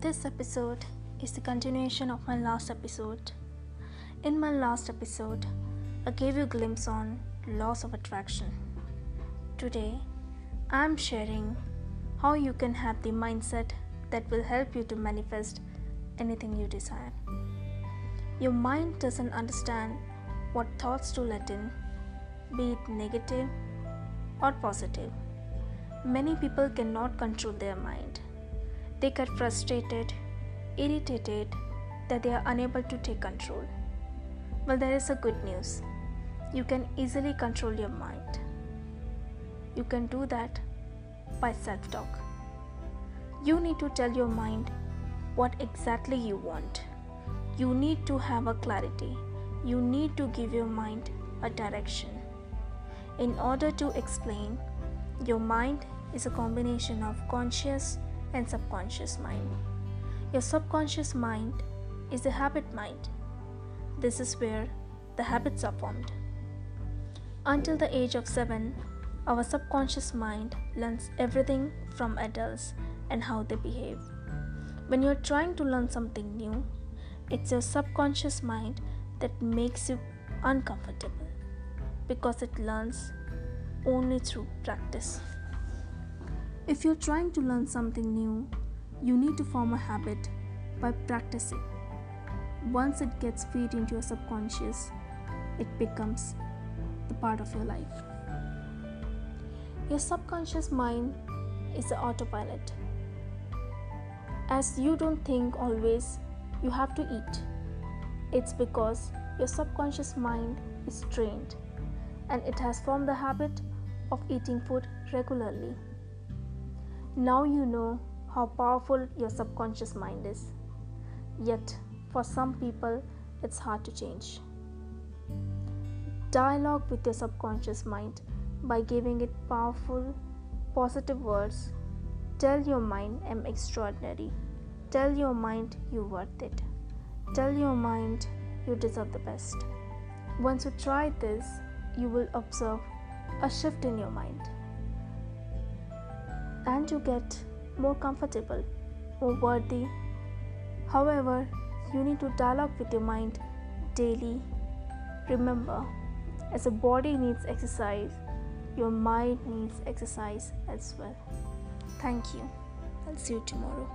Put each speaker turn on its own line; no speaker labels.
This episode is the continuation of my last episode. In my last episode, I gave you a glimpse on laws of attraction. Today, I am sharing how you can have the mindset that will help you to manifest anything you desire. Your mind doesn't understand what thoughts to let in, be it negative or positive. Many people cannot control their mind they get frustrated, irritated that they are unable to take control. Well, there is a good news. You can easily control your mind. You can do that by self talk. You need to tell your mind what exactly you want. You need to have a clarity. You need to give your mind a direction. In order to explain, your mind is a combination of conscious and subconscious mind. Your subconscious mind is the habit mind. This is where the habits are formed. Until the age of 7, our subconscious mind learns everything from adults and how they behave. When you're trying to learn something new, it's your subconscious mind that makes you uncomfortable because it learns only through practice. If you're trying to learn something new, you need to form a habit by practicing. Once it gets feed into your subconscious, it becomes the part of your life. Your subconscious mind is the autopilot. As you don't think always, you have to eat. It's because your subconscious mind is trained and it has formed the habit of eating food regularly. Now you know how powerful your subconscious mind is. Yet, for some people, it's hard to change. Dialogue with your subconscious mind by giving it powerful, positive words. Tell your mind, I'm extraordinary. Tell your mind, you're worth it. Tell your mind, you deserve the best. Once you try this, you will observe a shift in your mind and you get more comfortable, more worthy. However, you need to dialogue with your mind daily. Remember, as a body needs exercise, your mind needs exercise as well. Thank you. I'll see you tomorrow.